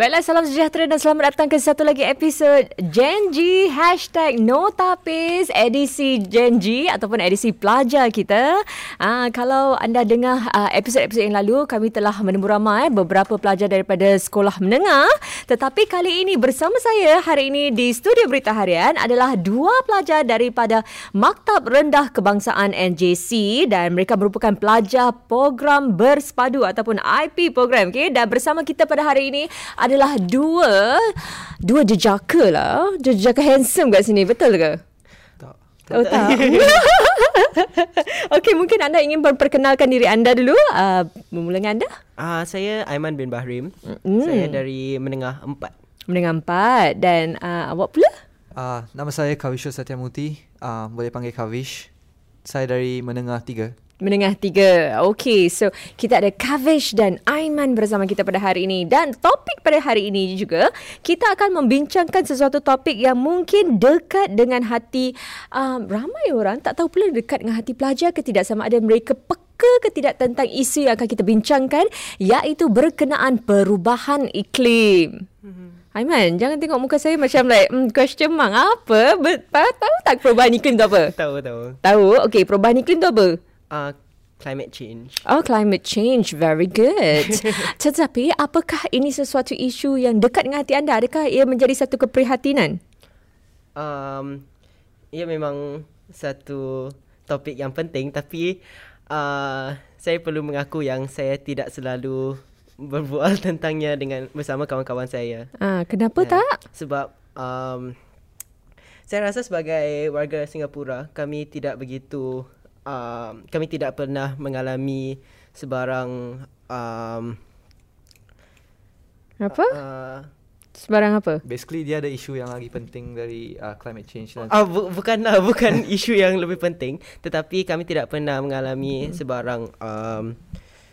Baiklah, salam sejahtera dan selamat datang ke satu lagi episod Genji Hashtag Notapis Edisi Genji Ataupun edisi pelajar kita uh, Kalau anda dengar uh, episod-episod yang lalu Kami telah menemu ramai beberapa pelajar daripada sekolah menengah Tetapi kali ini bersama saya hari ini di studio Berita Harian Adalah dua pelajar daripada Maktab Rendah Kebangsaan NJC Dan mereka merupakan pelajar program bersepadu Ataupun IP program okay? Dan bersama kita pada hari ini adalah dua dua jejaka lah. Jejaka handsome kat sini. Betul ke? Tak. Oh, tak. Okey, mungkin anda ingin memperkenalkan diri anda dulu. Uh, memulai anda? Ah, uh, saya Aiman bin Bahrim. Mm. Saya dari Menengah 4. Menengah empat. Dan uh, awak pula? Uh, nama saya Kavisho Satyamuti. Uh, boleh panggil Kavish. Saya dari Menengah 3. Menengah tiga. Okey, so kita ada Kavish dan Aiman bersama kita pada hari ini. Dan topik pada hari ini juga, kita akan membincangkan sesuatu topik yang mungkin dekat dengan hati um, ramai orang. Tak tahu pula dekat dengan hati pelajar ke tidak sama ada mereka peka ke tidak tentang isu yang akan kita bincangkan iaitu berkenaan perubahan iklim. Aiman, jangan tengok muka saya macam like mm, question mark. Apa? Ber- tahu tak perubahan iklim tu apa? Tahu tahu. Tahu? Okey, perubahan iklim tu apa? Uh, climate change. Oh, climate change. Very good. Tetapi, apakah ini sesuatu isu yang dekat dengan hati anda? Adakah ia menjadi satu keprihatinan? Um, ia memang satu topik yang penting tapi uh, saya perlu mengaku yang saya tidak selalu berbual tentangnya dengan bersama kawan-kawan saya. Ah, kenapa Ya, tak? Sebab um, saya rasa sebagai warga Singapura kami tidak begitu um, kami tidak pernah mengalami sebarang um, Apa? uh, Sebarang apa? Basically dia ada isu yang lagi penting dari uh, climate change dan Ah, bu- bukanlah bukan isu yang lebih penting, tetapi kami tidak pernah mengalami sebarang um,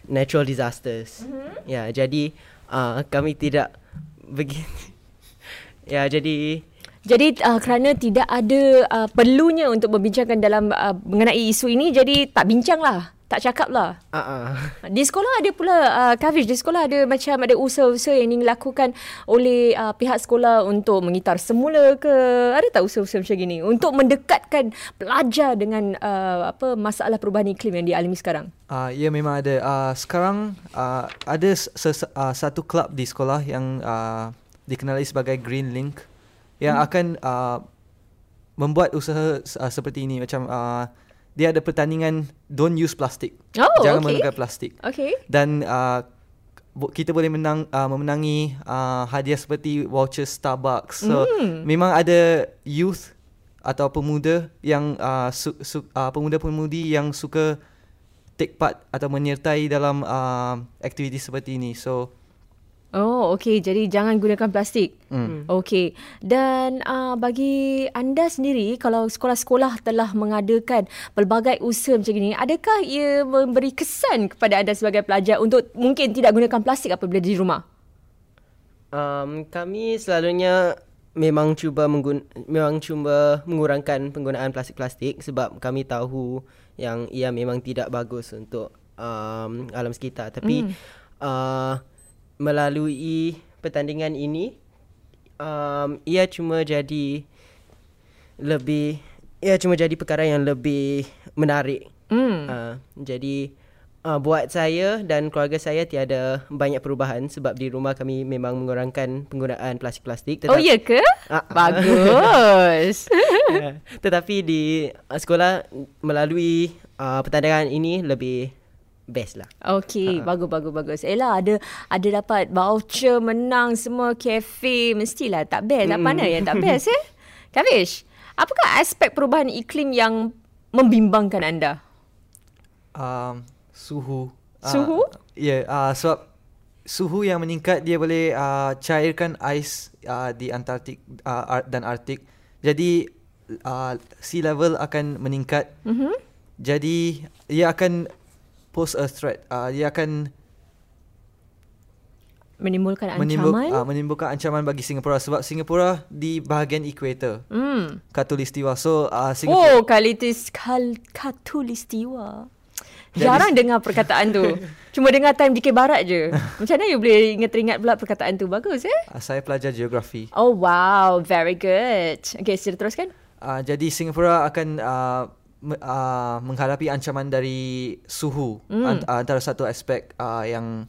natural disasters. Mm-hmm. Ya, jadi uh, kami tidak begitu. ya, jadi Jadi uh, kerana tidak ada uh, perlunya untuk membincangkan dalam uh, mengenai isu ini, jadi tak bincang lah. Tak cakap lah. uh, uh, Di sekolah ada pula uh, Kavish, di sekolah ada macam ada usaha-usaha yang dilakukan oleh uh, pihak sekolah untuk mengitar semula ke ada tak usaha-usaha macam gini untuk mendekatkan pelajar dengan uh, apa masalah perubahan iklim yang dialami sekarang. uh, ya memang ada. Uh, sekarang uh, ada ses- uh, satu klub di sekolah yang uh, dikenali sebagai Green Link yang hmm. akan uh, membuat usaha uh, seperti ini macam uh, dia ada pertandingan don't use plastik. Oh, Jangan okay. menggunakan plastik. Okay. Dan uh, kita boleh menang uh, memenangi uh, hadiah seperti voucher Starbucks. So Hmm. memang ada youth atau pemuda yang uh, su- su- uh, pemuda-pemudi yang suka take part atau menyertai dalam uh, aktiviti seperti ini. So Oh, okey. Jadi jangan gunakan plastik. Hmm. Okey. Dan uh, bagi anda sendiri, kalau sekolah-sekolah telah mengadakan pelbagai usaha macam ini, adakah ia memberi kesan kepada anda sebagai pelajar untuk mungkin tidak gunakan plastik apabila di rumah? um, kami selalunya memang cuba menggun memang cuba mengurangkan penggunaan plastik-plastik sebab kami tahu yang ia memang tidak bagus untuk um, alam sekitar. Tapi mm. uh, melalui pertandingan ini um, ia cuma jadi lebih ia cuma jadi perkara yang lebih menarik. Hmm. Uh, jadi uh, buat saya dan keluarga saya tiada banyak perubahan sebab di rumah kami memang mengurangkan penggunaan plastik-plastik. Oh, ya ke? Ah, ah. Bagus. Tetapi di uh, sekolah melalui uh, pertandingan ini lebih best lah. Okey, bagus bagus bagus. Elah ada ada dapat voucher menang semua kafe mestilah tak best. Tak mana yang tak best eh? Kavish, apakah aspek perubahan iklim yang membimbangkan anda? um, suhu. Suhu? Uh, ya, yeah, uh, sebab suhu yang meningkat dia boleh uh, cairkan ais uh, di Antartik uh, Ar- dan Arktik. Jadi uh, sea level akan meningkat. Mhm. Jadi ia akan pose a threat. Uh, dia akan Menimbulkan menimbul, ancaman? uh, menimbulkan ancaman bagi Singapura sebab Singapura di bahagian ekuator. Hmm. Khatulistiwa. So uh, Singapura Oh, kalitis kal katulistiwa. Jarang dengar perkataan tu. Cuma dengar time DK Barat je. Macam mana you boleh ingat-ingat pula perkataan tu? Bagus eh? Uh, saya pelajar geografi. Oh wow, very good. Okay, sila teruskan. Uh, jadi Singapura akan uh, uh, menghadapi ancaman dari suhu mm. Ant- antara satu aspek uh, yang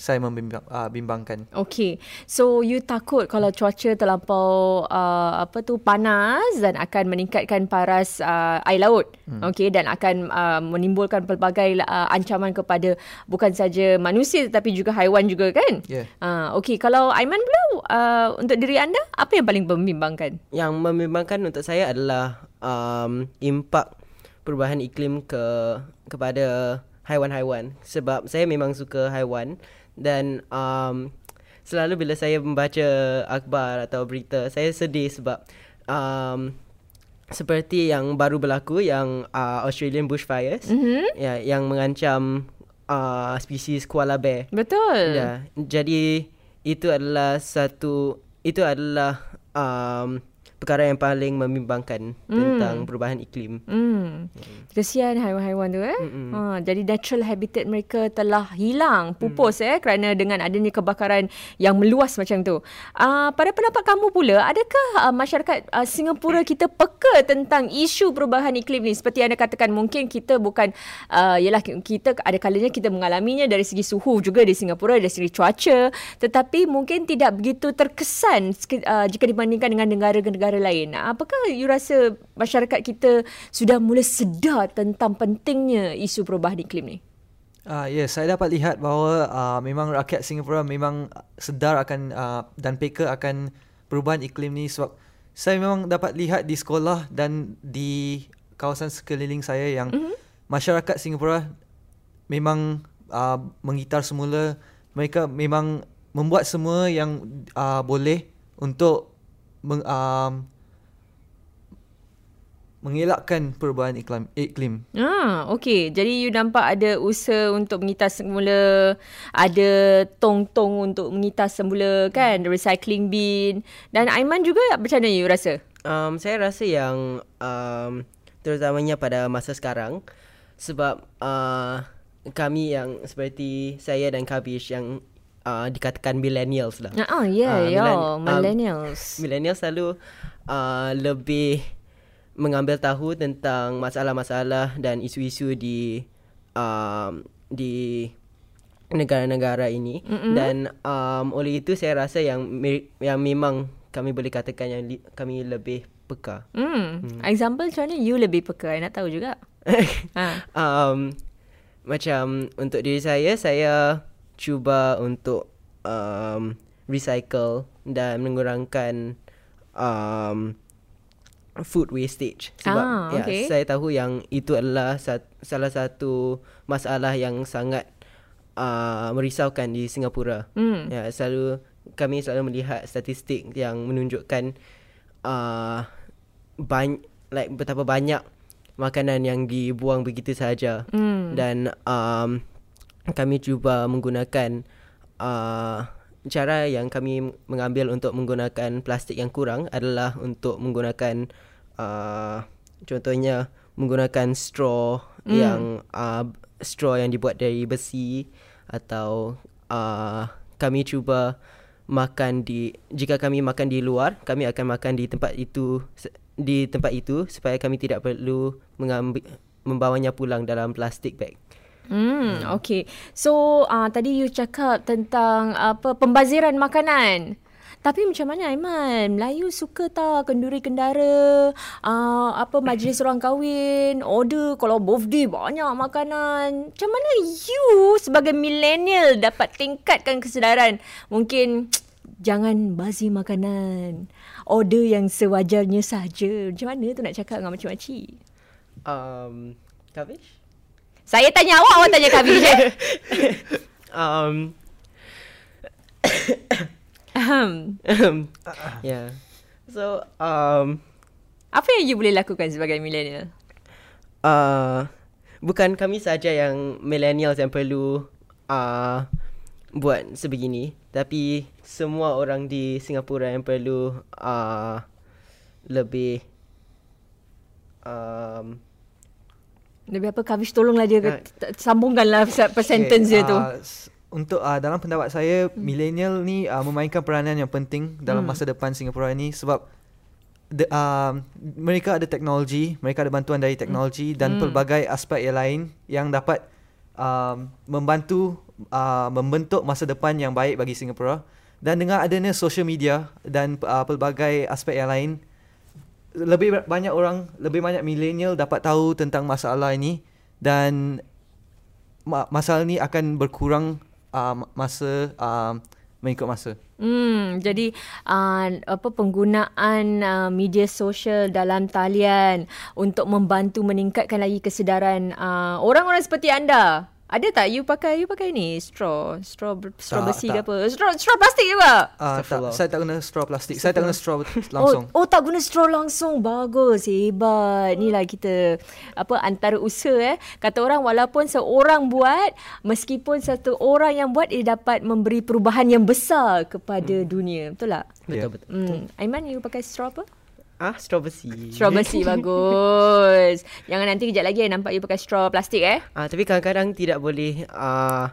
saya membimbang, uh, bimbangkan. Okay, so you takut kalau cuaca terlampau uh, apa tu panas dan akan meningkatkan paras uh, air laut, hmm. okay, dan akan uh, menimbulkan pelbagai uh, ancaman kepada bukan saja manusia tetapi juga haiwan juga kan? Yeah. Uh, okay, kalau Aiman pula uh, untuk diri anda apa yang paling membimbangkan? Yang membimbangkan untuk saya adalah um, impak perubahan iklim ke kepada haiwan-haiwan sebab saya memang suka haiwan dan um, selalu bila saya membaca akhbar atau berita saya sedih sebab um, seperti yang baru berlaku yang uh, Australian bushfires Mm-hmm. ya yang mengancam uh, spesies koala bear Betul. Ya, jadi itu adalah satu itu adalah um, perkara yang paling membimbangkan mm. tentang perubahan iklim. Hmm. Kesian haiwan-haiwan tu eh. Mm-mm. Ha, jadi natural habitat mereka telah hilang, pupus eh kerana dengan adanya kebakaran yang meluas macam tu. Uh, pada pendapat kamu pula, adakah uh, masyarakat uh, Singapura kita peka tentang isu perubahan iklim ni? Seperti anda katakan mungkin kita bukan uh, yalah kita ada kalanya kita mengalaminya dari segi suhu juga di Singapura dari segi cuaca, tetapi mungkin tidak begitu terkesan uh, jika dibandingkan dengan negara-negara lain. Apakah you rasa masyarakat kita sudah mula sedar tentang pentingnya isu perubahan iklim ni? Uh, ya, yes, saya dapat lihat bahawa uh, memang rakyat Singapura memang sedar akan uh, dan peka akan perubahan iklim ni sebab saya memang dapat lihat di sekolah dan di kawasan sekeliling saya yang mm-hmm. masyarakat Singapura memang uh, menggitar semula mereka memang membuat semua yang uh, boleh untuk meng, um, mengelakkan perubahan iklim. iklim. Ah, okey. Jadi you nampak ada usaha untuk mengitas semula, ada tong-tong untuk mengitas semula kan, recycling bin. Dan Aiman juga macam mana you rasa? Um, saya rasa yang um, terutamanya pada masa sekarang sebab uh, kami yang seperti saya dan Kabish yang uh, dikatakan millennials lah. Ah, ya, Ah, ya, millen- um, millennials. Millennials selalu uh, lebih mengambil tahu tentang masalah-masalah dan isu-isu di um, di negara-negara ini Mm-mm. dan um, oleh itu saya rasa yang me- yang memang kami boleh katakan yang li- kami lebih peka. Hmm. Example macam mana you lebih peka? I nak tahu juga. ha. um, macam untuk diri saya saya cuba untuk um, recycle dan mengurangkan um, food wastage sebab Ah, ya okay. saya tahu yang itu adalah sat, salah satu masalah yang sangat uh, merisaukan di Singapura. Hmm. Ya selalu kami selalu melihat statistik yang menunjukkan uh, banyak like betapa banyak makanan yang dibuang begitu sahaja Hmm. dan um, kami cuba menggunakan uh, cara yang kami mengambil untuk menggunakan plastik yang kurang adalah untuk menggunakan uh, contohnya menggunakan straw Hmm. yang uh, straw yang dibuat dari besi atau uh, kami cuba makan di jika kami makan di luar kami akan makan di tempat itu di tempat itu supaya kami tidak perlu mengambil membawanya pulang dalam plastik bag. Hmm, okay. So, uh, tadi you cakap tentang apa pembaziran makanan. Tapi macam mana Aiman? Melayu suka tak kenduri kendara, uh, apa majlis orang kahwin, order kalau birthday banyak makanan. Macam mana you sebagai millennial dapat tingkatkan kesedaran? Mungkin jangan bazir makanan. Order yang sewajarnya saja. Macam mana tu nak cakap dengan makcik-makcik? Um, Kavish? Saya tanya awak, awak tanya kami je. um, Ahem. yeah. So, um, Apa yang you boleh lakukan sebagai millennial? uh, bukan kami saja yang millennials yang perlu uh, buat sebegini, tapi semua orang di Singapura yang perlu uh, lebih um, Lebih apa Kavish tolonglah dia Ah. uh, sambungkanlah sentence dia tu. ah, s- untuk uh, dalam pendapat saya, millennial ni uh, memainkan peranan yang penting dalam Hmm. masa depan Singapura ini sebab the, uh, mereka ada teknologi, mereka ada bantuan dari teknologi dan Hmm. pelbagai aspek yang lain yang dapat um, membantu uh, membentuk masa depan yang baik bagi Singapura. Dan dengan adanya social media dan uh, pelbagai aspek yang lain, lebih ba- banyak orang, lebih banyak millennial dapat tahu tentang masalah ini dan ma- masalah ini akan berkurang uh, masa uh, mengikut masa. Hmm, jadi uh, apa penggunaan uh, media sosial dalam talian untuk membantu meningkatkan lagi kesedaran uh, orang-orang seperti anda. Ada tak you pakai you pakai ni straw, straw straw Tak, besi tak. ke apa? Straw straw plastik juga. Uh, tak, saya tak guna straw plastik. Saya tak guna straw langsung. Oh, oh tak guna straw langsung. Bagus, hebat. Inilah kita apa antara usaha eh. Kata orang walaupun seorang buat, meskipun satu orang yang buat ia dapat memberi perubahan yang besar kepada hmm. dunia. Betul tak? Betul Ya. betul. Hmm. Aiman you pakai straw apa? Ah, straw besi. Straw besi bagus. Jangan nanti kejap lagi nampak you pakai straw plastik eh. Ah, tapi kadang-kadang tidak boleh ah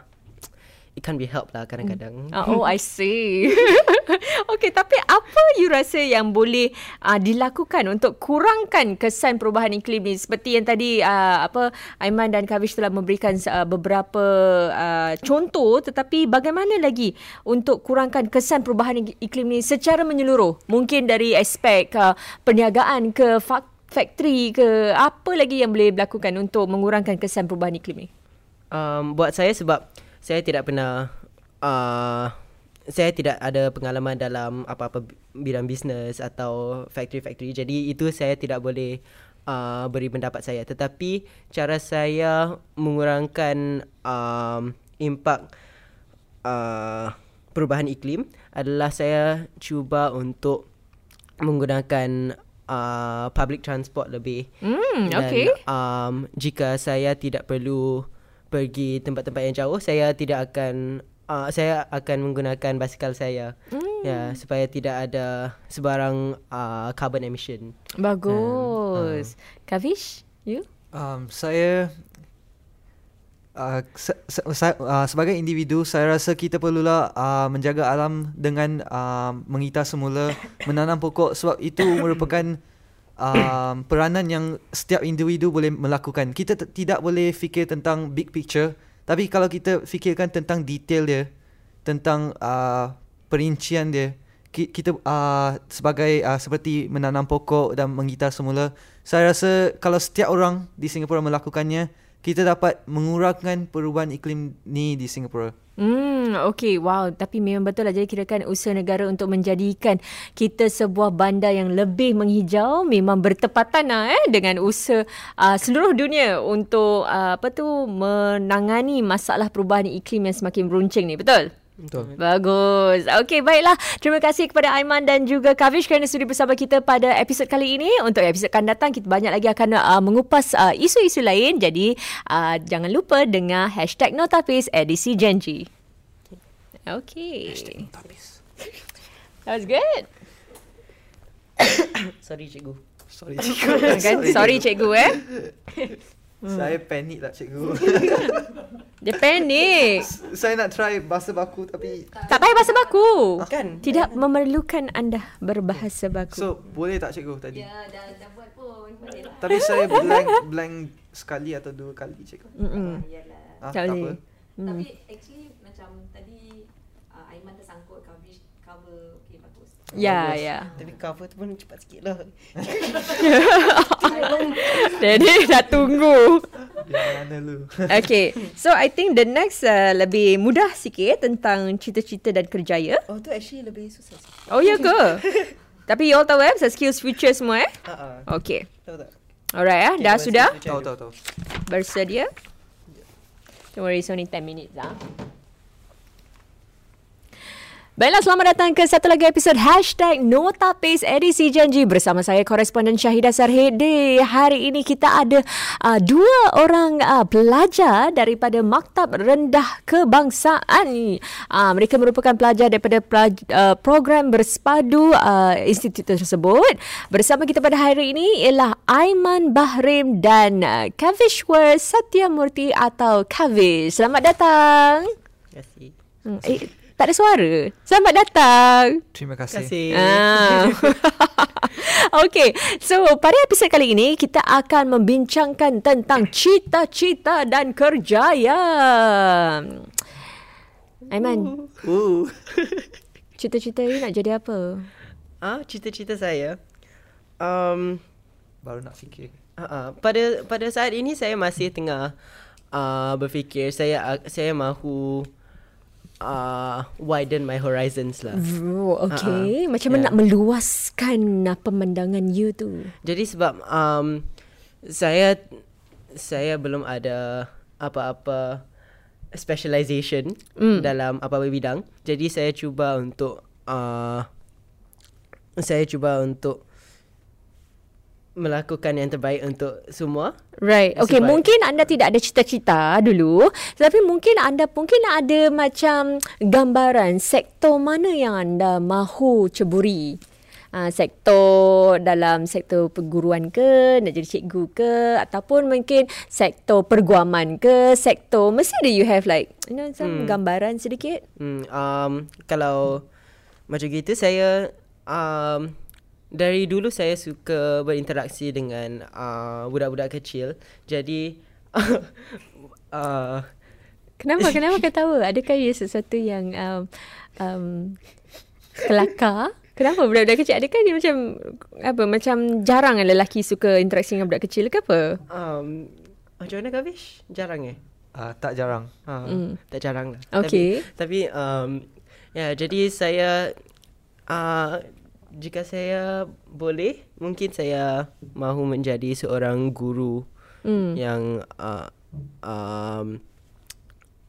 it can't be helped lah kadang-kadang. Uh, oh, I see. okay, tapi apa you rasa yang boleh uh, dilakukan untuk kurangkan kesan perubahan iklim ni? Seperti yang tadi uh, apa Aiman dan Kavish telah memberikan uh, beberapa uh, contoh tetapi bagaimana lagi untuk kurangkan kesan perubahan ik- iklim ni secara menyeluruh? Mungkin dari aspek uh, perniagaan ke fak- factory ke apa lagi yang boleh dilakukan untuk mengurangkan kesan perubahan iklim ni? Um, buat saya sebab saya tidak pernah uh, saya tidak ada pengalaman dalam apa-apa bi- bidang bisnes atau factory-factory. Jadi itu saya tidak boleh uh, beri pendapat saya. Tetapi cara saya mengurangkan um, impak uh, perubahan iklim adalah saya cuba untuk menggunakan uh, public transport lebih. Hmm, Dan, okay. Um, jika saya tidak perlu pergi tempat-tempat yang jauh, saya tidak akan uh, saya akan menggunakan basikal saya. Hmm. Ya, supaya tidak ada sebarang uh, carbon emission. Bagus. Kavish, you? Um, saya uh, se, se, se, uh, sebagai individu saya rasa kita perlulah uh, menjaga alam dengan uh, mengitar semula menanam pokok sebab itu merupakan um, peranan yang setiap individu boleh melakukan. Kita t- tidak boleh fikir tentang big picture tapi kalau kita fikirkan tentang detail dia tentang uh, perincian dia ki- kita uh, sebagai uh, seperti menanam pokok dan mengitar semula saya rasa kalau setiap orang di Singapura melakukannya kita dapat mengurangkan perubahan iklim ni di Singapura Hmm, okay, wow. Tapi memang betul lah. Jadi kirakan usaha negara untuk menjadikan kita sebuah bandar yang lebih menghijau memang bertepatan lah eh dengan usaha uh, seluruh dunia untuk uh, apa tu menangani masalah perubahan iklim yang semakin meruncing ni. Betul? Betul Bagus. Okey, baiklah. Terima kasih kepada Aiman dan juga Kavish kerana sudi bersama kita pada episod kali ini. Untuk episod akan datang, kita banyak lagi akan uh, mengupas uh, isu-isu lain. Jadi, uh, jangan lupa dengar hashtag Notapis edisi Genji. Okay. That was good. Sorry cikgu. sorry kan? Sorry cikgu eh. saya panik lah cikgu Dia panik. saya nak try bahasa baku tapi Tak payah bahasa baku. Kan? Tidak memerlukan anda berbahasa baku. so boleh tak cikgu tadi Ya, dah, dah buat pun. Boleh lah. tapi saya blank blank sekali atau dua kali cikgu Mm-mm. ah, Tak tak apa Hmm. Tapi actually macam tadi uh, Aiman tersangkut coverage cover Ya, Bagus. ya. Tapi cover tu pun cepat sikit lah. Jadi dah tunggu. Lu Okay, so I think the next uh, lebih mudah sikit tentang cita-cita dan kerjaya. Oh tu actually lebih susah sikit. Oh ya ke? Tapi you all tahu eh, pasal skills future semua eh? Ah. Okay. Tahu tak? Alright eh, Okay, dah sudah? tahu tahu tahu Bersedia? Don't worry, it's only 10 minutes ah. Baiklah, selamat datang ke satu lagi episod Hashtag Nota Pace edisi janji bersama saya koresponden Syahidah Sarhidi. Hari ini kita ada uh, dua orang uh, pelajar daripada Maktab Rendah Kebangsaan. Uh, mereka merupakan pelajar daripada pelaj- uh, program berspadu uh, institut tersebut. Bersama kita pada hari ini ialah Aiman Bahrim dan uh, Kavishwar Satyamurti atau Kavish. Selamat datang. Terima kasih. Hmm, eh, tak ada suara. Selamat datang. Terima Terima kasih. kasih. Ah. okay, so pada episod kali ini kita akan membincangkan tentang cita-cita dan kerjaya. Aiman, Uh. cita-cita you nak jadi apa? Ah, cita-cita saya. Um, Baru nak fikir. uh, uh, pada pada saat ini saya masih tengah uh, berfikir saya saya mahu uh, widen my horizons lah. Oh, okay. Macam mana Yeah. nak meluaskan uh, pemandangan you tu? Jadi sebab um, saya saya belum ada apa-apa specialization mm. dalam apa-apa bidang. Jadi saya cuba untuk uh, saya cuba untuk melakukan yang terbaik untuk semua. Right. Okay, Sebab- mungkin anda tidak ada cita-cita dulu, tapi mungkin anda mungkin ada macam gambaran sektor mana yang anda mahu ceburi. Uh, sektor dalam sektor perguruan ke, nak jadi cikgu ke, ataupun mungkin sektor perguaman ke, sektor mesti ada you have like, you know, some hmm. gambaran sedikit. Hmm, um, kalau macam gitu saya um, dari dulu saya suka berinteraksi dengan uh, budak-budak kecil. Jadi uh, Kenapa? Kenapa kau tahu? Adakah ia sesuatu yang um, um, kelakar? Kenapa budak-budak kecil? Adakah dia macam apa? Macam jarang lelaki suka interaksi dengan budak kecil ke apa? um, macam mana Kavish? Jarang eh? Uh, tak jarang. Ha, Hmm. Tak jarang lah. Okey. Tapi, tapi um, ya jadi saya uh, jika saya boleh mungkin saya mahu menjadi seorang guru Hmm. yang uh, um,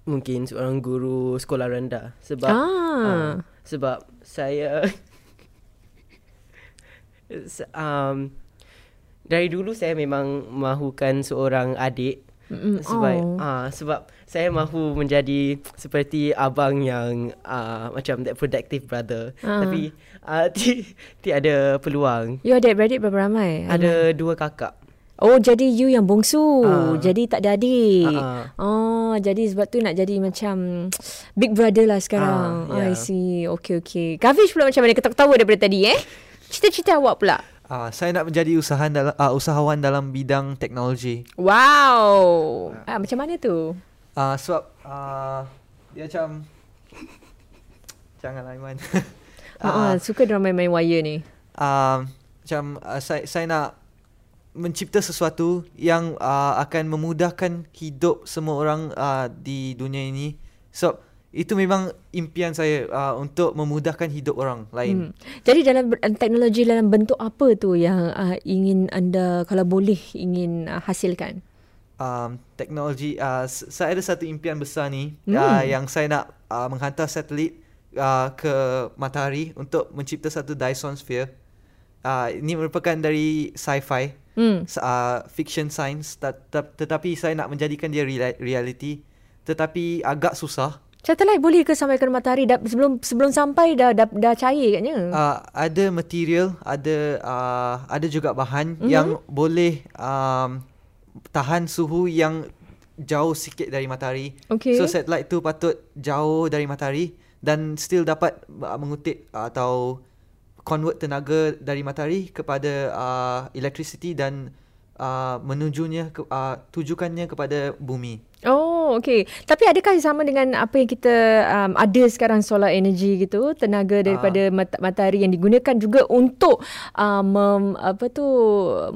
mungkin seorang guru sekolah rendah sebab Ah. uh, sebab saya um, dari dulu saya memang mahukan seorang adik Mm-mm. sebab Oh. uh, sebab saya mahu menjadi seperti abang yang uh, macam that protective brother Ah. tapi uh, ti, tiada peluang You adik-beradik berapa ramai? ada dua kakak Oh, jadi you yang bongsu. Ah. Jadi tak ada adik. Ah, Oh, jadi sebab tu nak jadi macam big brother lah sekarang. Ah, I yeah. see. Okay, okay. Kavish pula macam mana? Ketawa-ketawa daripada tadi eh? Cita-cita awak pula? Uh, saya nak menjadi usahawan dalam uh, usahawan dalam bidang teknologi. Wow. Ah, macam mana tu? Uh, sebab uh, dia macam janganlah Iman. Ah, uh, suka dia main-main wire ni. uh, macam uh, saya saya nak mencipta sesuatu yang uh, akan memudahkan hidup semua orang uh, di dunia ini. So itu memang impian saya uh, untuk memudahkan hidup orang lain. Hmm. Jadi dalam ber- teknologi dalam bentuk apa tu yang uh, ingin anda kalau boleh ingin uh, hasilkan? Um, teknologi uh, saya ada satu impian besar ni Hmm. uh, yang saya nak uh, menghantar satelit uh, ke matahari untuk mencipta satu Dyson sphere. Uh, ini merupakan dari sci-fi. Hmm. uh, fiction science tet- tet- tetapi saya nak menjadikan dia reali- reality tetapi agak susah Satellite boleh ke sampai ke matahari dah, sebelum sebelum sampai dah dah, dah cair katnya? uh, ada material ada uh, ada juga bahan Mhm. mm-hmm. yang boleh um, tahan suhu yang jauh sikit dari matahari Okay. so satellite tu patut jauh dari matahari dan still dapat uh, mengutip uh, atau convert tenaga dari matahari kepada uh, electricity dan uh, menujunya ke, uh, tujukannya kepada bumi Oh, okey. Tapi adakah sama dengan apa yang kita um, ada sekarang solar energy gitu, tenaga daripada mat- matahari yang digunakan juga untuk um, mem, apa tu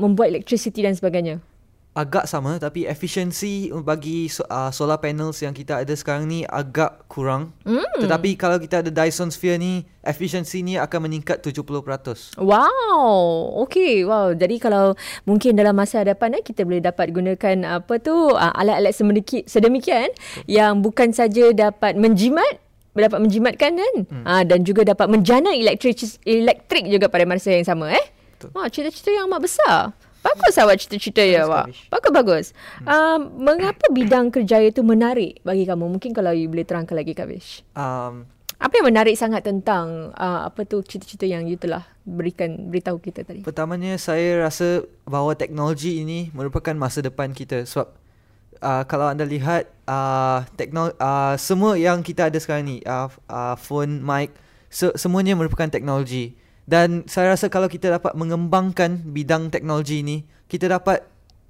membuat electricity dan sebagainya? Agak sama tapi efisiensi bagi uh, solar panels yang kita ada sekarang ni agak kurang. Hmm. Tetapi kalau kita ada Dyson Sphere ni, efisiensi ni akan meningkat 70%. Wow. Okey. Wow. Jadi kalau mungkin dalam masa hadapan eh, kita boleh dapat gunakan apa tu uh, alat-alat sedemikian, sedemikian yang bukan saja dapat menjimat dapat menjimatkan kan hmm. uh, dan juga dapat menjana elektrik elektrik juga pada masa yang sama eh. Wah, cita-cita yang amat besar. Bagus awak cita-cita ya awak. Bagus bagus. Hmm. Uh, mengapa bidang kerjaya itu menarik bagi kamu? Mungkin kalau you boleh terangkan lagi Kavish. Um, apa yang menarik sangat tentang uh, apa tu cita-cita yang you telah berikan beritahu kita tadi? Pertamanya saya rasa bahawa teknologi ini merupakan masa depan kita sebab uh, kalau anda lihat uh, teknologi uh, semua yang kita ada sekarang ni uh, uh, phone, mic se- semuanya merupakan teknologi dan saya rasa kalau kita dapat mengembangkan bidang teknologi ini kita dapat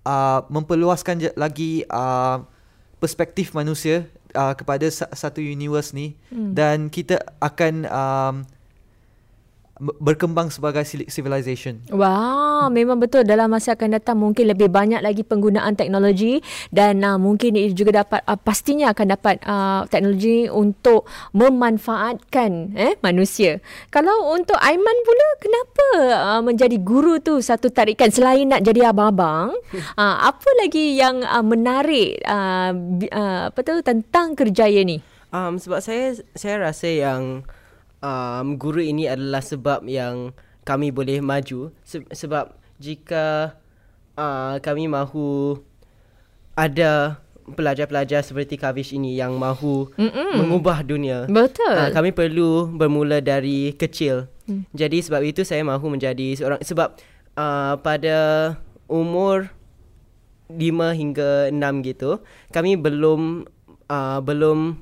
uh, memperluaskan lagi uh, perspektif manusia uh, kepada satu universe ni hmm. dan kita akan um, berkembang sebagai civilization. Wah, memang betul dalam masa akan datang mungkin lebih banyak lagi penggunaan teknologi dan uh, mungkin ia juga dapat uh, pastinya akan dapat uh, teknologi untuk memanfaatkan eh manusia. Kalau untuk Aiman pula kenapa uh, menjadi guru tu satu tarikan selain nak jadi abang-abang, uh, apa lagi yang uh, menarik uh, uh, apa tu tentang kerjaya ni? Um sebab saya saya rasa yang um, guru ini adalah sebab yang kami boleh maju Se- sebab jika uh, kami mahu ada pelajar-pelajar seperti Kavish ini yang mahu Mm-mm. mengubah dunia. Betul. Uh, kami perlu bermula dari kecil. Mm. Jadi sebab itu saya mahu menjadi seorang sebab uh, pada umur 5 hingga 6 gitu kami belum uh, belum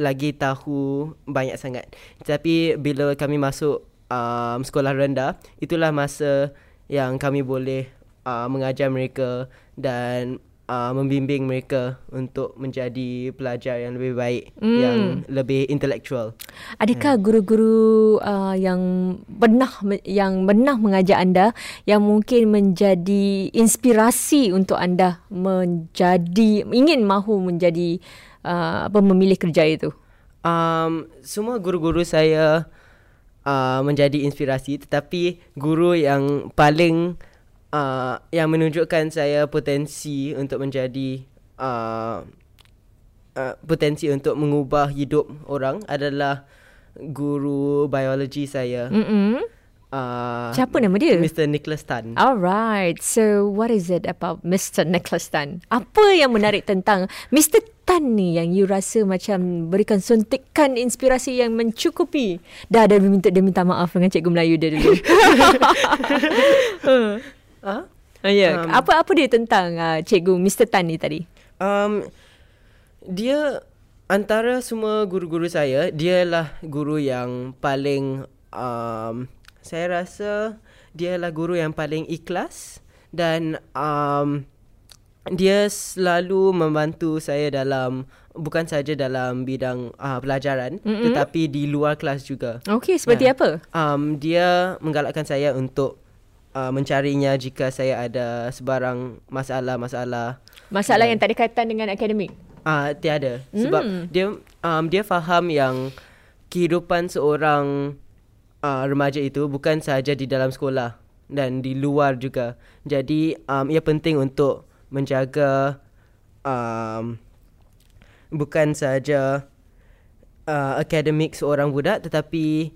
lagi tahu banyak sangat. Tapi bila kami masuk um, sekolah rendah, itulah masa yang kami boleh uh, mengajar mereka dan uh, membimbing mereka untuk menjadi pelajar yang lebih baik, mm. yang lebih intelektual. Adakah hmm. guru-guru uh, yang pernah yang pernah mengajar anda yang mungkin menjadi inspirasi untuk anda menjadi ingin mahu menjadi uh, apa memilih kerja itu? Um, semua guru-guru saya uh, menjadi inspirasi tetapi guru yang paling uh, yang menunjukkan saya potensi untuk menjadi uh, uh, potensi untuk mengubah hidup orang adalah guru biologi saya. Mm-hmm. Uh, Siapa nama dia? Mr. Nicholas Tan. Alright. So, what is it about Mr. Nicholas Tan? Apa yang menarik tentang Mr. Tan ni yang you rasa macam berikan suntikan inspirasi yang mencukupi? Dah, dah minta, dia minta maaf dengan cikgu Melayu dia dulu. huh? Uh, yeah. um, apa apa dia tentang uh, cikgu Mr. Tan ni tadi? Um, dia antara semua guru-guru saya, dialah guru yang paling... Um, saya rasa dia adalah guru yang paling ikhlas dan um, dia selalu membantu saya dalam bukan saja dalam bidang uh, pelajaran mm-hmm. tetapi di luar kelas juga. Okey, seperti ya. apa? Um dia menggalakkan saya untuk uh, mencarinya jika saya ada sebarang masalah-masalah. Masalah dan, yang tak ada kaitan dengan akademik. Ah uh, tiada sebab mm. dia um dia faham yang kehidupan seorang uh, remaja itu bukan sahaja di dalam sekolah dan di luar juga. Jadi um, ia penting untuk menjaga um, bukan sahaja uh, akademik seorang budak tetapi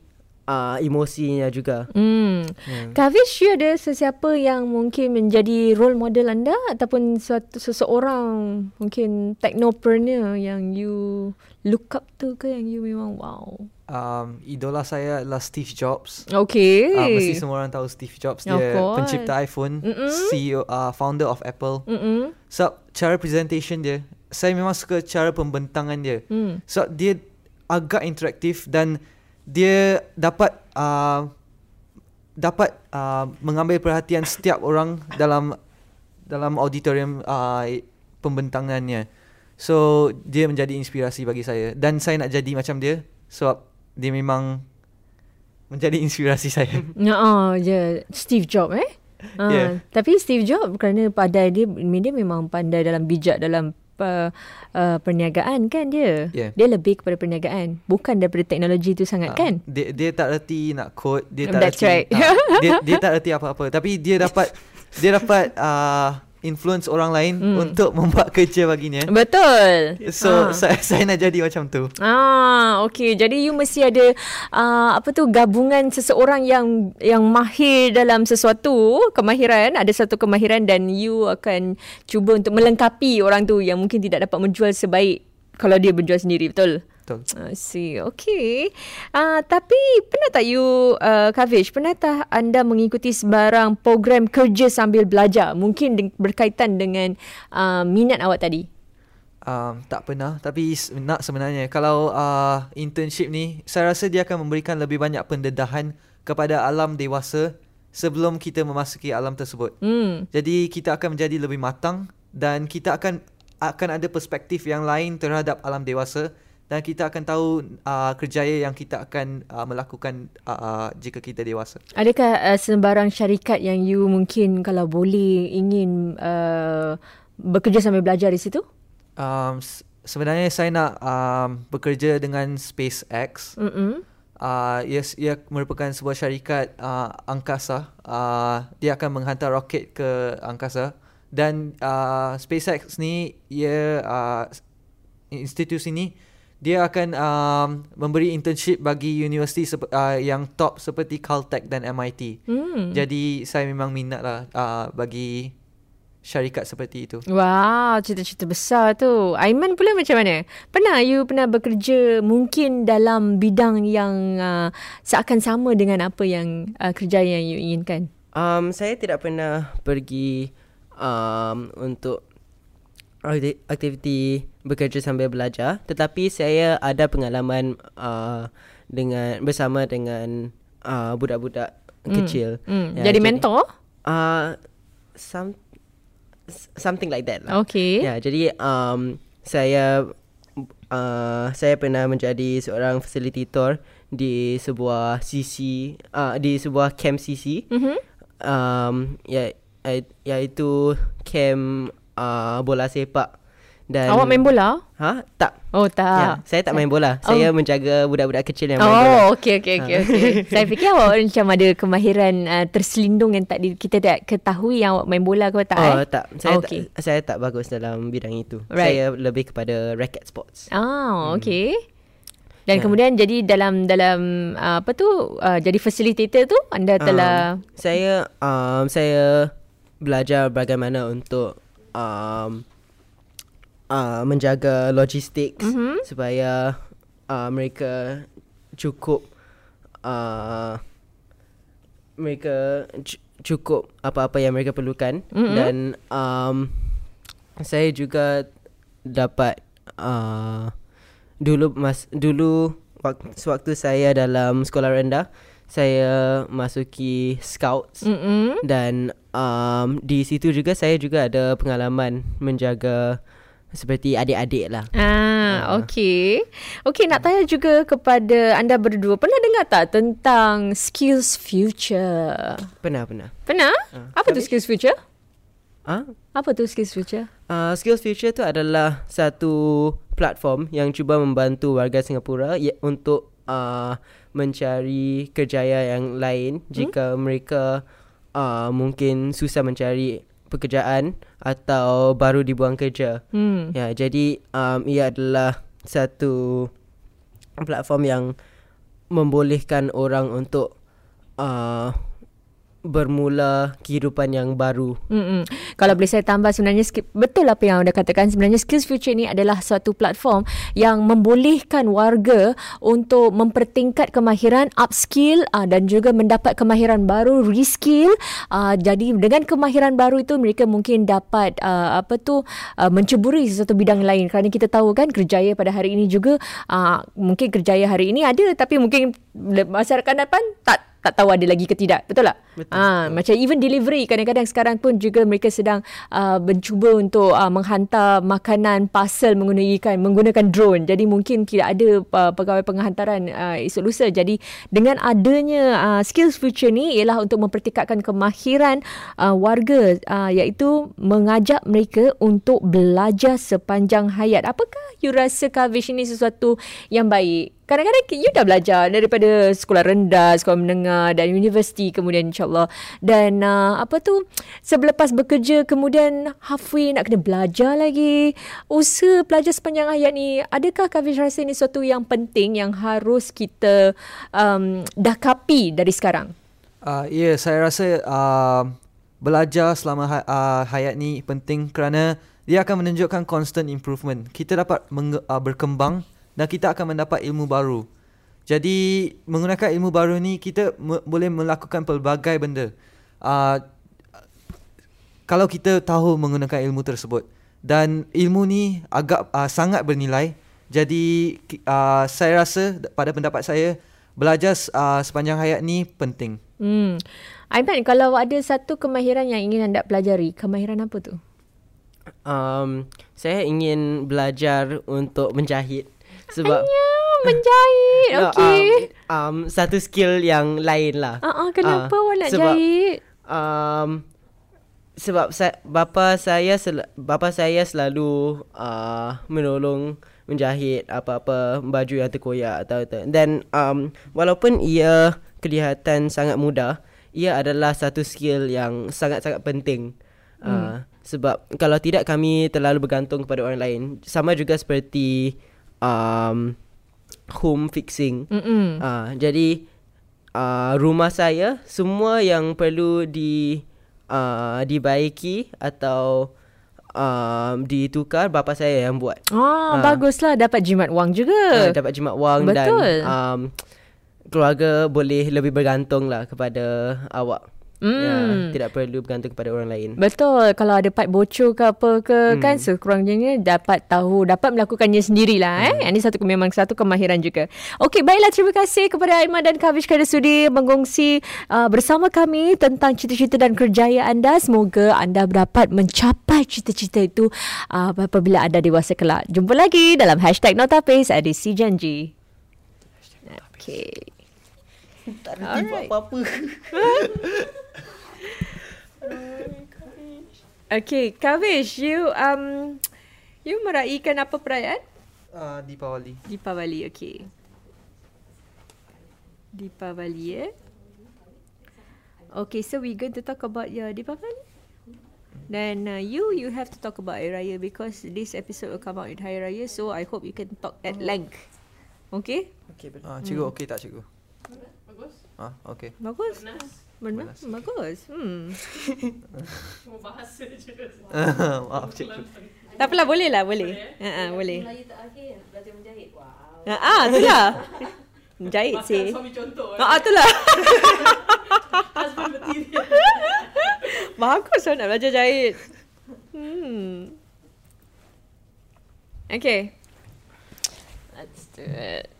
uh, emosinya juga. Hmm. Hmm. Kavish, you ada sesiapa yang mungkin menjadi role model anda ataupun suatu seseorang mungkin technopreneur yang you look up to ke yang you memang wow? Um, idola saya adalah Steve Jobs. Okay. Uh, mesti semua orang tahu Steve Jobs. Dia pencipta iPhone, Mm-mm. CEO, uh, founder of Apple. Mm-mm. So, cara presentation dia, saya memang suka cara pembentangan dia. Mm. So, dia agak interaktif dan dia dapat uh, dapat uh, mengambil perhatian setiap orang dalam dalam auditorium uh, pembentangannya. So, dia menjadi inspirasi bagi saya. Dan saya nak jadi macam dia. So, dia memang menjadi inspirasi saya. Ya, oh, je Steve Jobs eh. Uh, yeah. Tapi Steve Jobs kerana pandai dia, dia memang pandai dalam bijak dalam uh, uh, perniagaan kan dia. Yeah. Dia lebih kepada perniagaan, bukan daripada teknologi itu sangat uh, kan. Dia dia tak reti nak code, dia tak That's reti. Right. Uh, dia dia tak reti apa-apa, tapi dia dapat dia dapat uh, influence orang lain untuk membuat kerja baginya. Betul. So Ah. saya saya nak jadi macam tu. Ah, okey. Jadi you mesti ada uh, apa tu gabungan seseorang yang yang mahir dalam sesuatu, kemahiran, ada satu kemahiran dan you akan cuba untuk melengkapi orang tu yang mungkin tidak dapat menjual sebaik kalau dia berjual sendiri, betul? Betul. I see. Okay. Uh, tapi pernah tak you, uh, Kavish, pernah tak anda mengikuti sebarang program kerja sambil belajar? Mungkin de- berkaitan dengan uh, minat awak tadi. Um, tak pernah tapi nak sebenarnya kalau uh, internship ni saya rasa dia akan memberikan lebih banyak pendedahan kepada alam dewasa sebelum kita memasuki alam tersebut. Hmm. Jadi kita akan menjadi lebih matang dan kita akan akan ada perspektif yang lain terhadap alam dewasa dan kita akan tahu uh, kerjaya yang kita akan uh, melakukan uh, uh, jika kita dewasa. Adakah uh, sembarang syarikat yang you mungkin kalau boleh ingin uh, bekerja sambil belajar di situ? Um, sebenarnya saya nak um, bekerja dengan SpaceX. Mm-mm. Uh, ia, ia merupakan sebuah syarikat uh, angkasa. Uh, dia akan menghantar roket ke angkasa dan uh, SpaceX ni ia uh, institusi ni dia akan um, memberi internship bagi universiti sep- uh, yang top seperti Caltech dan MIT. Hmm. Jadi saya memang minat lah uh, bagi syarikat seperti itu. Wow, cita-cita besar tu. Aiman pula macam mana? Pernah you pernah bekerja mungkin dalam bidang yang uh, seakan sama dengan apa yang uh, kerja yang you inginkan? Um, saya tidak pernah pergi um, untuk aktiviti bekerja sambil belajar, tetapi saya ada pengalaman uh, dengan bersama dengan uh, budak-budak kecil. Hmm. Ya, Jadi mentor? Uh, some something like that lah. Okay. Ya, jadi um, saya uh, saya pernah menjadi seorang facilitator di sebuah CC uh, di sebuah camp CC. Mm-hmm. Um, ya i- iaitu camp uh, bola sepak. Dan Awak main bola? Ha? Tak. Oh Ya, tak. saya tak main bola. Oh. Saya menjaga budak-budak kecil yang main bola. Oh, okey okey okey okey. Saya fikir awak macam ada kemahiran uh, terselindung yang tak di, kita tak ketahui yang awak main bola ke tak Oh, eh? tak. Saya Okey. tak saya tak bagus dalam bidang itu. Right. Saya lebih kepada racket sports. Ah, okey. Dan Ya. kemudian jadi dalam dalam uh, apa tu uh, jadi facilitator tu anda telah um, saya um, saya belajar bagaimana untuk um, uh, menjaga logistik Mhm. supaya uh, mereka cukup uh, mereka cu- cukup apa-apa yang mereka perlukan Mhm. dan um, saya juga dapat uh, dulu mas dulu wak- sewaktu saya dalam sekolah rendah saya masuki scouts Mm-mm. dan um, di situ juga saya juga ada pengalaman menjaga seperti adik-adik lah. Ah, okey. Okey, nak tanya juga kepada anda berdua. Pernah dengar tak tentang skills future? Pernah pernah. Pernah? Ah, Apa tu skills future? Ah, Apa tu skills future? Uh, Skills Future tu adalah satu platform yang cuba membantu warga Singapura ya, untuk uh, mencari kerjaya yang lain hmm? jika mereka uh, mungkin susah mencari pekerjaan atau baru dibuang kerja. Hmm. Ya, jadi um, ia adalah satu platform yang membolehkan orang untuk uh, bermula kehidupan yang baru. Mm-mm. Kalau boleh saya tambah sebenarnya betul apa yang anda katakan sebenarnya Skills Future ni adalah suatu platform yang membolehkan warga untuk mempertingkat kemahiran upskill uh, dan juga mendapat kemahiran baru reskill uh, jadi dengan kemahiran baru itu mereka mungkin dapat uh, apa tu uh, menceburi sesuatu bidang lain kerana kita tahu kan kerjaya pada hari ini juga uh, mungkin kerjaya hari ini ada tapi mungkin masyarakat depan tak tak tahu ada lagi ke tidak betul tak Betul, Ah, macam even delivery kadang-kadang sekarang pun juga mereka sedang uh, mencuba untuk uh, menghantar makanan parcel menggunakan menggunakan drone. Jadi mungkin tidak ada uh, pegawai penghantaran uh, esok lusa. Jadi dengan adanya uh, skills future ni ialah untuk mempertingkatkan kemahiran uh, warga uh, iaitu mengajak mereka untuk belajar sepanjang hayat. Apakah you rasa Kavish ini sesuatu yang baik? Kadang-kadang you dah belajar daripada sekolah rendah, sekolah menengah dan universiti kemudian insyaAllah. Dan uh, apa tu, selepas bekerja kemudian halfway nak kena belajar lagi. Usaha belajar sepanjang hayat ni, adakah Kavish rasa ni sesuatu yang penting yang harus kita um, dakapi dari sekarang? Uh, ya, yeah, saya rasa uh, belajar selama ha- uh, hayat ni penting kerana dia akan menunjukkan constant improvement. Kita dapat menge- uh, berkembang dan kita akan mendapat ilmu baru. Jadi menggunakan ilmu baru ni kita me- boleh melakukan pelbagai benda. Uh, kalau kita tahu menggunakan ilmu tersebut dan ilmu ni agak uh, sangat bernilai. Jadi uh, saya rasa pada pendapat saya belajar uh, sepanjang hayat ni penting. Hmm. Aiman, kalau ada satu kemahiran yang ingin anda pelajari, kemahiran apa tu? Um, saya ingin belajar untuk menjahit sebab Hanya menjahit. No, Okey. um, um, satu skill yang lain lah. Ah, uh, kenapa Ah, awak nak sebab, jahit? Um, sebab sa- bapa saya sel- bapa saya selalu uh, menolong menjahit apa-apa baju yang terkoyak atau atau dan um, walaupun ia kelihatan sangat mudah ia adalah satu skill yang sangat-sangat penting uh, Hmm. sebab kalau tidak kami terlalu bergantung kepada orang lain sama juga seperti um, home fixing Mm-mm. uh, jadi uh, rumah saya semua yang perlu di uh, dibaiki atau um, ditukar bapa saya yang buat. Ah, Ah. baguslah dapat jimat wang juga. Uh, dapat jimat wang Betul. dan um, keluarga boleh lebih bergantung lah kepada awak. Hmm. Ya, tidak perlu bergantung kepada orang lain. Betul Kalau ada pipe bocor ke apa ke hmm. Kan sekurang-kurangnya Dapat tahu Dapat melakukannya sendirilah hmm. eh. Ini satu memang satu kemahiran juga Okey baiklah Terima kasih kepada Aiman dan Kavish Kerana sudi Mengongsi uh, bersama kami Tentang cita-cita dan kerjaya anda Semoga anda dapat mencapai cita-cita itu uh, Apabila anda dewasa kelak Jumpa lagi dalam Hashtag Notapis Edisi Janji Okay Tak ada tiba apa-apa. Okay Kavish You um You meraihkan apa perayaan? Uh, Deepawali. Deepavali, okay. Deepavali, eh? Okay, so we going to talk about your Deepavali. Then uh, you you have to talk about Hari Raya because this episode will come out in Hari Raya, so I hope you can talk at length. Okay? Okay, betul. Uh, cikgu okey tak cikgu? Bagus. Ah, okey. Bagus. Benar? Bagus. Hmm. Mau bahasa je. Maaf cikgu. Tak apalah, boleh lah, boleh. Ha uh, boleh. Melayu terakhir belajar menjahit. Wow. Ha ah, tu lah. Jahit sih. suami contoh. Ha ah, tu lah. Husband material. Bagus lah nak belajar jahit. Hmm. Okay. Let's do it.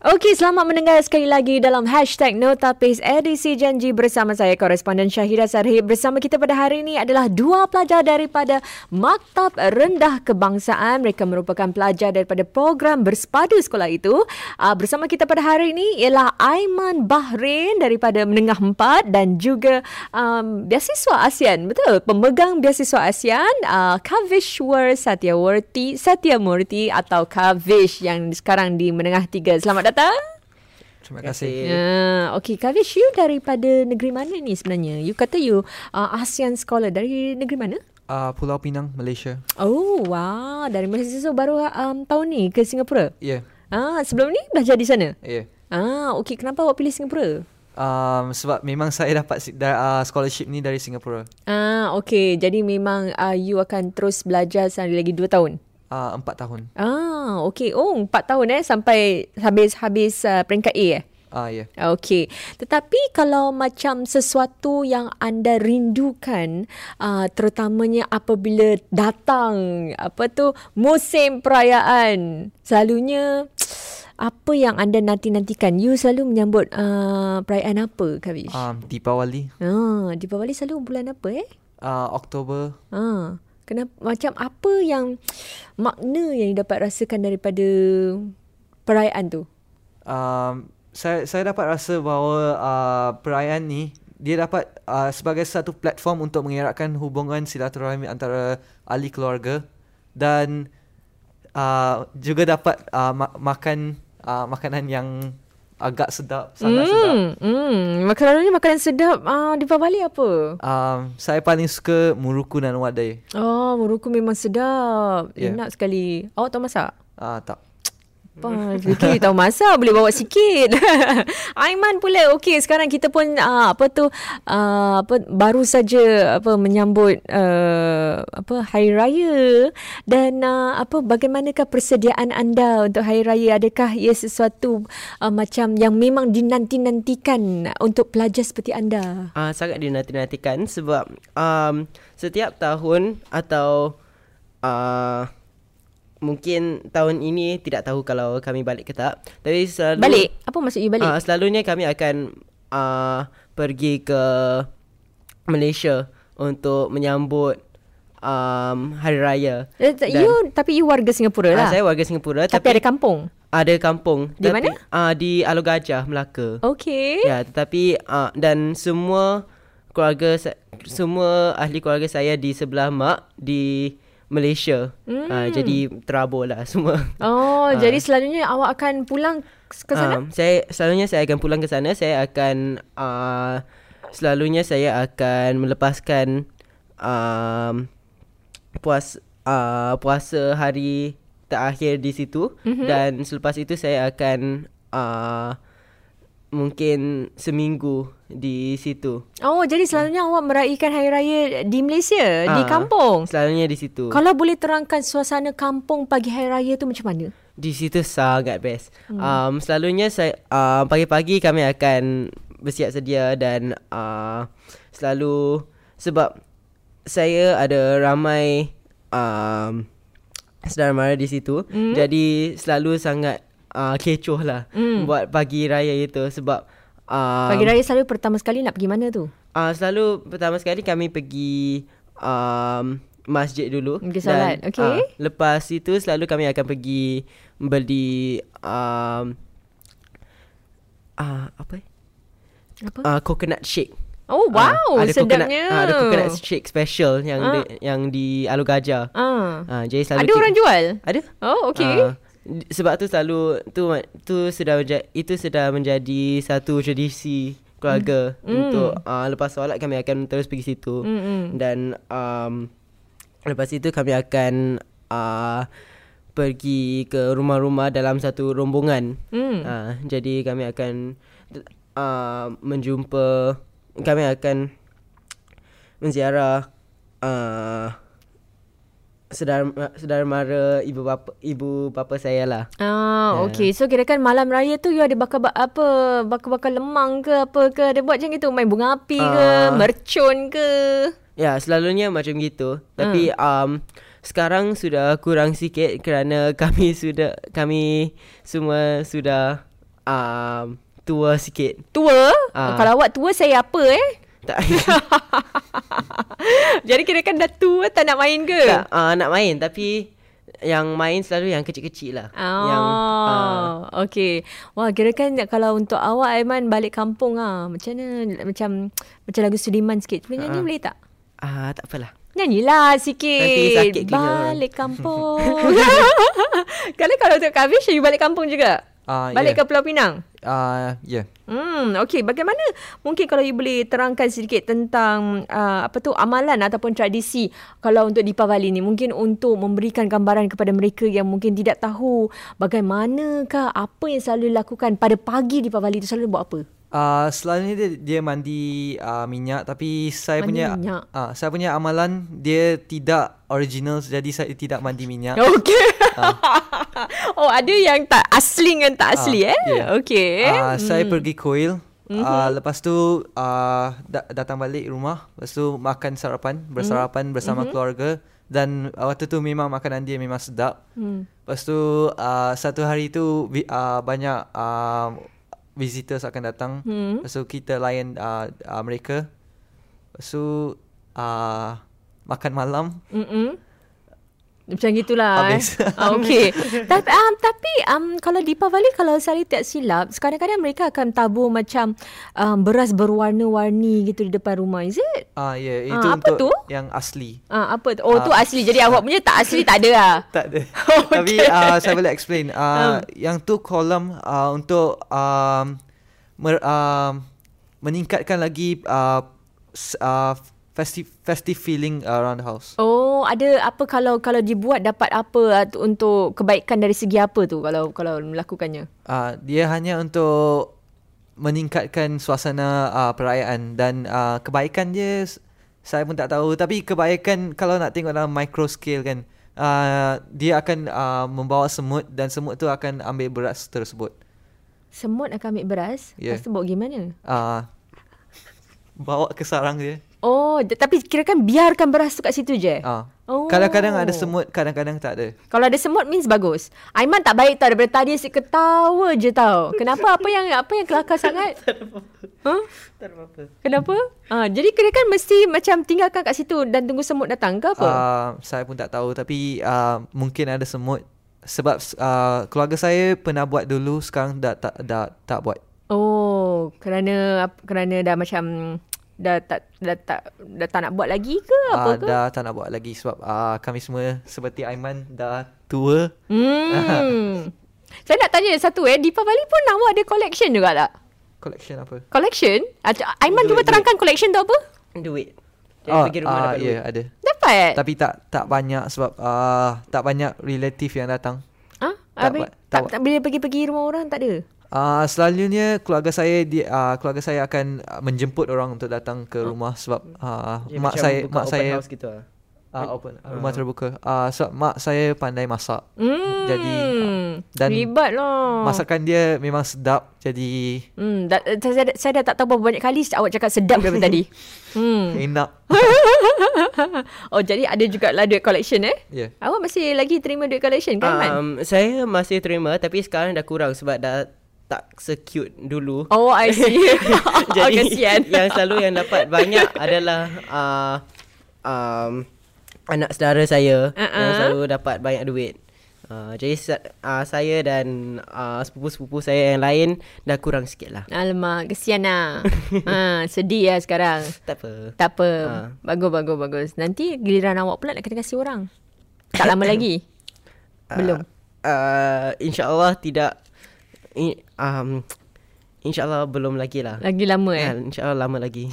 Okey, selamat mendengar sekali lagi dalam hashtag Notapis edisi janji bersama saya koresponden Syahira Sarhib. Bersama kita pada hari ini adalah dua pelajar daripada Maktab Rendah Kebangsaan. Mereka merupakan pelajar daripada program bersepadu sekolah itu. Uh, bersama kita pada hari ini ialah Aiman Bahrain daripada Menengah 4 dan juga um, beasiswa ASEAN. Betul, pemegang beasiswa ASEAN uh, Kavishwar Satyawarti Satyamurti atau Kavish yang sekarang di Menengah 3. Selamat datang. Terima Terima kasih. kasih. Ya, okay. Kavish, you daripada negeri mana ni sebenarnya? You kata you uh, ASEAN scholar dari negeri mana? Uh, Pulau Pinang, Malaysia. Oh, wow. Dari Malaysia so baru um, tahun ni ke Singapura? Ya, yeah, Ah, sebelum ni belajar di sana? ya. Yeah. Ah, okay. Kenapa awak pilih Singapura? Um, sebab memang saya dapat uh, scholarship ni dari Singapura. Ah, okay. Jadi memang uh, you akan terus belajar sampai lagi 2 tahun? Uh, empat tahun. Ah, okay. Oh, 4 tahun eh sampai habis-habis uh, peringkat A eh? Ah, ya. Okey. Tetapi kalau macam sesuatu yang anda rindukan uh, terutamanya apabila datang apa tu musim perayaan. Selalunya apa yang anda nanti-nantikan? You selalu menyambut uh, perayaan apa, Kavish? Um, Deepawali. Ah, Deepawali selalu bulan apa eh? Uh, Oktober. Ah, kenapa macam apa yang makna yang dapat rasakan daripada perayaan tu? Um, saya saya dapat rasa bahawa uh, perayaan ni dia dapat uh, sebagai satu platform untuk mengeratkan hubungan silaturahmi antara ahli keluarga dan uh, juga dapat uh, ma- makan uh, makanan yang agak sedap, sangat sedap. Hmm, hmm. Makanan makanan sedap uh, di Bali apa? Um, saya paling suka muruku dan wadai. Oh, muruku memang sedap. Yeah. Enak sekali. Awak tahu masak? Ah tak. Apa? Fikir tahu masak boleh bawa sikit. Aiman pula. Okey, sekarang kita pun uh, apa tu uh, apa baru saja apa menyambut uh, apa hari raya dan uh, apa bagaimanakah persediaan anda untuk hari raya? Adakah ia sesuatu uh, macam yang memang dinanti-nantikan untuk pelajar seperti anda? uh, sangat dinanti-nantikan sebab um, setiap tahun atau uh, mungkin tahun ini tidak tahu kalau kami balik ke tak tapi selalu Balik? Apa maksud you balik? uh, selalunya kami akan uh, pergi ke Malaysia untuk menyambut um, hari raya Eh, tak- you tapi you warga Singapura Ah, lah. saya warga Singapura tapi, ada kampung. ada kampung Di tapi, mana? uh, di Alor Gajah Melaka Okey. Ya, tetapi uh, dan semua keluarga semua ahli keluarga saya di sebelah mak di Malaysia. Hmm. Uh, jadi terabur lah semua. Oh, Ah. jadi selalunya awak akan pulang ke sana? Um, saya selalunya saya akan pulang ke sana. Saya akan uh, selalunya saya akan melepaskan um, puas uh, puasa hari terakhir di situ mm-hmm. dan selepas itu saya akan uh, mungkin seminggu di situ. Oh, jadi selalunya awak meraihkan hari raya di Malaysia, di Ah, kampung. Selalunya di situ. Kalau boleh terangkan suasana kampung pagi hari raya tu macam mana? Di situ sangat best. Hmm. Um, selalunya saya uh, pagi-pagi kami akan bersiap sedia dan uh, selalu sebab saya ada ramai um, saudara mara di situ. Hmm. Jadi selalu sangat uh, kecoh lah hmm. buat pagi raya itu sebab uh, Pagi raya selalu pertama sekali nak pergi mana tu? Uh, selalu pertama sekali kami pergi um, masjid dulu. Pergi solat, okey. Uh, lepas itu selalu kami akan pergi beli um, uh, apa? eh? Apa? Uh, coconut shake. Oh, wow, ada sedapnya. Coconut, uh, ada coconut shake special yang Ah. di, yang di Alur Gajah. Ah. Uh, jadi selalu Ada orang jual? Ada. Oh, okey. Ah, d- sebab tu selalu tu tu sudah itu sudah menjadi satu tradisi keluarga Hmm. untuk uh, lepas solat kami akan terus pergi situ hmm. dan um, lepas itu kami akan uh, pergi ke rumah-rumah dalam satu rombongan. Hmm. Uh, jadi kami akan uh, menjumpa kami akan menziarah uh, saudara saudara mara ibu bapa ibu bapa saya lah. Ah, Ya. okey. So kirakan malam raya tu you ada bakar ba- apa bakar-bakar lemang ke apa ke ada buat macam gitu main bunga api ke, Ah. mercun ke. Ya, selalunya macam gitu. Tapi um sekarang sudah kurang sikit kerana kami sudah kami semua sudah um tua sikit. Tua? Ah. Kalau awak tua saya apa eh? Tak Jadi kirakan dah tua tak nak main ke? tak uh, nak main tapi yang main selalu yang kecil-kecil lah. Oh, Yang uh, okey. Wah, kirakan kalau untuk awak Aiman balik kampung ah, macam mana macam macam lagu Sudiman sikit. Boleh nyanyi Ah. boleh tak? ah tak apalah. Nyanyilah sikit. Nanti sakit. Balik kampung. kalau kalau untuk Kavish, you balik kampung juga? Ah, balik yeah. ke Pulau Pinang? Ah, ya. Yeah. Hmm, okey. Bagaimana mungkin kalau you boleh terangkan sedikit tentang uh, apa tu amalan ataupun tradisi kalau untuk Deepavali ni mungkin untuk memberikan gambaran kepada mereka yang mungkin tidak tahu bagaimanakah apa yang selalu dilakukan pada pagi Deepavali tu selalu buat apa? Uh, selalunya dia, dia mandi uh, minyak tapi saya Mandi punya minyak. Uh, saya punya amalan dia tidak original jadi saya tidak mandi minyak. Okey. oh, ada yang tak asli dengan tak asli Ah, eh? yeah. Okey. Uh, saya pergi kuil. Mhm. Uh, lepas tu uh, da- datang balik rumah. Lepas tu makan sarapan, bersarapan Mhm. bersama keluarga dan uh, waktu tu memang makanan dia memang sedap. Hmm. Lepas tu uh, satu hari tu uh, banyak uh, visitors akan datang. Hmm. Tu kita layan uh, uh, mereka. Tu uh, makan malam. Mm-mm. Macam gitulah Habis. eh. Ah, okay. tapi um, tapi um, kalau Deepavali kalau saya tak silap, kadang-kadang mereka akan tabur macam um, beras berwarna-warni gitu di depan rumah. Is it? Ah ya, Ah, itu apa untuk tu? yang asli. Ah, apa tu? Oh, tu asli. Jadi awak punya tak asli tak ada lah. Tak ada. Oh, Tapi okay. uh, saya boleh explain. Uh, Um. Yang tu kolom uh, untuk um, mer, uh, meningkatkan lagi uh, uh, festive festive feeling around the house. Oh, ada apa kalau kalau dibuat dapat apa tu untuk kebaikan dari segi apa tu kalau kalau melakukannya? Uh, dia hanya untuk meningkatkan suasana uh, perayaan dan uh, kebaikan dia saya pun tak tahu tapi kebaikan kalau nak tengok dalam micro scale kan uh, dia akan uh, membawa semut dan semut tu akan ambil beras tersebut. Semut akan ambil beras, Yeah. lepas tu bawa gimana? Uh, bawa ke sarang dia. Oh, tapi kirakan biarkan beras tu kat situ je. Ah. Oh. Kadang-kadang ada semut, kadang-kadang tak ada. Kalau ada semut means bagus. Aiman tak baik tau daripada tadi asyik ketawa je tau. Kenapa apa yang apa yang kelakar sangat? Huh? Tak ada apa-apa. Kenapa? Ah, jadi kira kan mesti macam tinggalkan kat situ dan tunggu semut datang ke apa? Uh, saya pun tak tahu tapi uh, mungkin ada semut sebab uh, keluarga saya pernah buat dulu sekarang dah tak dah tak buat. Oh, kerana kerana dah macam dah tak dah tak dah tak nak buat lagi ke apa Uh, ke? dah tak nak buat lagi sebab uh, kami semua seperti Aiman dah tua. Hmm. Saya nak tanya satu eh, Deepavali pun awak ada collection juga tak? Collection apa? Collection? Atau- Aiman Duit, cuba duit. terangkan collection tu apa? Duit. Jadi Oh, pergi rumah uh, dapat ya duit. ada. Dapat. Tapi tak tak banyak sebab uh, tak banyak relatif yang datang. Ah, Tak habis, buat- tak, tak tak, bila pergi-pergi rumah orang tak ada. Uh, selalunya keluarga saya dia uh, keluarga saya akan uh, menjemput orang untuk datang ke rumah sebab uh, Dia mak saya buka mak open saya house gitu lah. uh, open rumah terbuka. Uh, sebab mak saya pandai masak. Hmm. Jadi, uh, dan libat lah. Masakan dia memang sedap jadi Hmm, dah, saya, saya dah tak tahu berapa banyak kali awak cakap sedap daripada tadi. Hmm. enak. Oh, jadi ada juga lah duit collection eh? Ya. Yeah. Awak masih lagi terima duit collection kan, Man? Um, saya masih terima tapi sekarang dah kurang sebab dah tak secute dulu. Oh, I see. oh, Jadi kasihan. yang selalu yang dapat banyak adalah uh, um, anak saudara saya uh-uh. yang selalu dapat banyak duit. Uh, jadi uh, saya dan uh, sepupu-sepupu saya yang lain dah kurang sikit lah. Alamak, kesian lah. ha, sedih lah sekarang. Tak apa. Tak apa. Ha. Bagus, bagus, bagus. Nanti giliran awak pula nak kena kasih orang. Tak lama lagi. Belum. Uh, InsyaAllah tidak in, um, InsyaAllah belum lagi lah Lagi lama eh. Ya, InsyaAllah lama lagi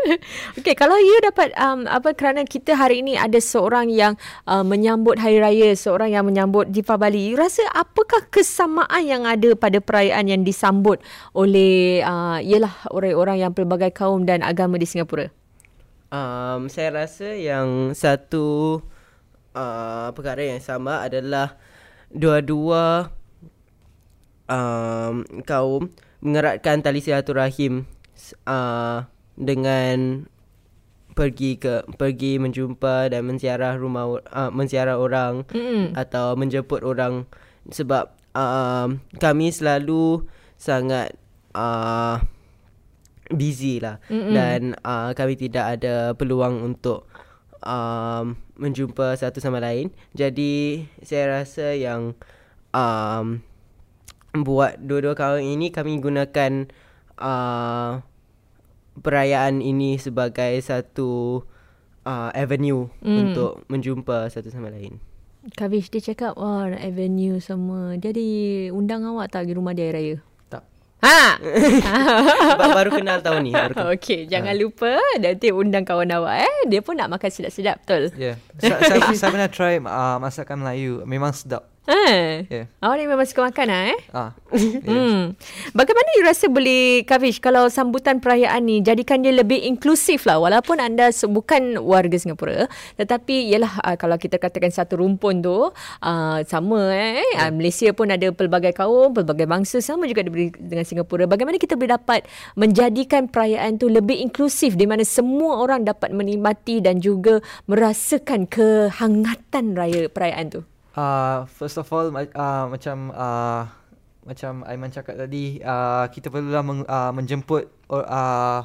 Okay, kalau you dapat um, apa kerana kita hari ini ada seorang yang uh, menyambut hari raya, seorang yang menyambut Deepavali. You rasa apakah kesamaan yang ada pada perayaan yang disambut oleh uh, ialah orang-orang yang pelbagai kaum dan agama di Singapura? um, Saya rasa yang satu uh, perkara yang sama adalah Dua-dua um, kaum mengeratkan tali silaturahim uh, dengan pergi ke pergi menjumpa dan menziarah rumah uh, menziarah orang Mm-mm. atau menjemput orang sebab um, kami selalu sangat uh, busy lah Mm-mm. dan uh, kami tidak ada peluang untuk um, menjumpa satu sama lain jadi saya rasa yang um, buat dua-dua kawan ini kami gunakan uh, perayaan ini sebagai satu uh, avenue Mm. untuk menjumpa satu sama lain. Kavish dia cakap, wah nak avenue semua. Dia diundang awak tak pergi rumah dia hari raya? Tak. Ha! Sebab baru kenal tahun ni. Baru kenal. Okey, jangan lupa nanti undang kawan awak eh. Dia pun nak makan sedap-sedap, betul? Ya. Yeah. saya, saya, saya pernah try uh, masakan Melayu. Memang sedap. Ya. Awak ni memang suka makan lah eh? Ah. Hmm. Bagaimana you rasa boleh Kavish kalau sambutan perayaan ni jadikan dia lebih inklusif lah walaupun anda bukan warga Singapura tetapi ialah uh, kalau kita katakan satu rumpun tu uh, sama eh uh, Malaysia pun ada pelbagai kaum pelbagai bangsa sama juga diberi dengan Singapura bagaimana kita boleh dapat menjadikan perayaan tu lebih inklusif di mana semua orang dapat menikmati dan juga merasakan kehangatan raya perayaan tu Uh, first of all ma- uh, macam uh, macam Aiman cakap tadi uh, kita perlulah meng, uh, menjemput uh,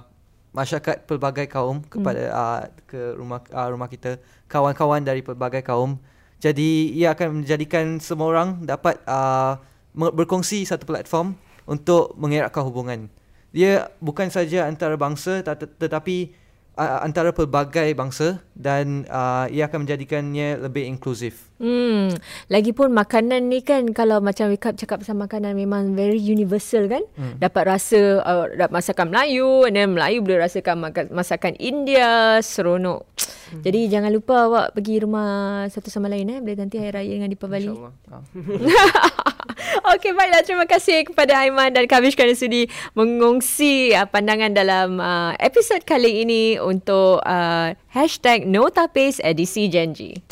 masyarakat pelbagai kaum kepada uh, ke rumah uh, rumah kita kawan-kawan dari pelbagai kaum Jadi ia akan menjadikan semua orang dapat uh, berkongsi satu platform untuk mengeratkan hubungan. Dia bukan saja antara bangsa tet- tetapi uh, antara pelbagai bangsa dan uh, ia akan menjadikannya lebih inklusif. Hmm, lagipun makanan ni kan kalau macam wake up cakap pasal makanan memang very universal kan. Hmm. Dapat rasa uh, masakan Melayu and then Melayu boleh rasakan masakan India, seronok. Hmm. Jadi jangan lupa awak pergi rumah satu sama lain eh bila nanti hari raya dengan Deepavali. InsyaAllah. Ah. Okey baiklah terima kasih kepada Aiman dan Kavish kerana sudi mengongsi uh, pandangan dalam uh, episod kali ini untuk uh, hashtag Notapis edisi Genji.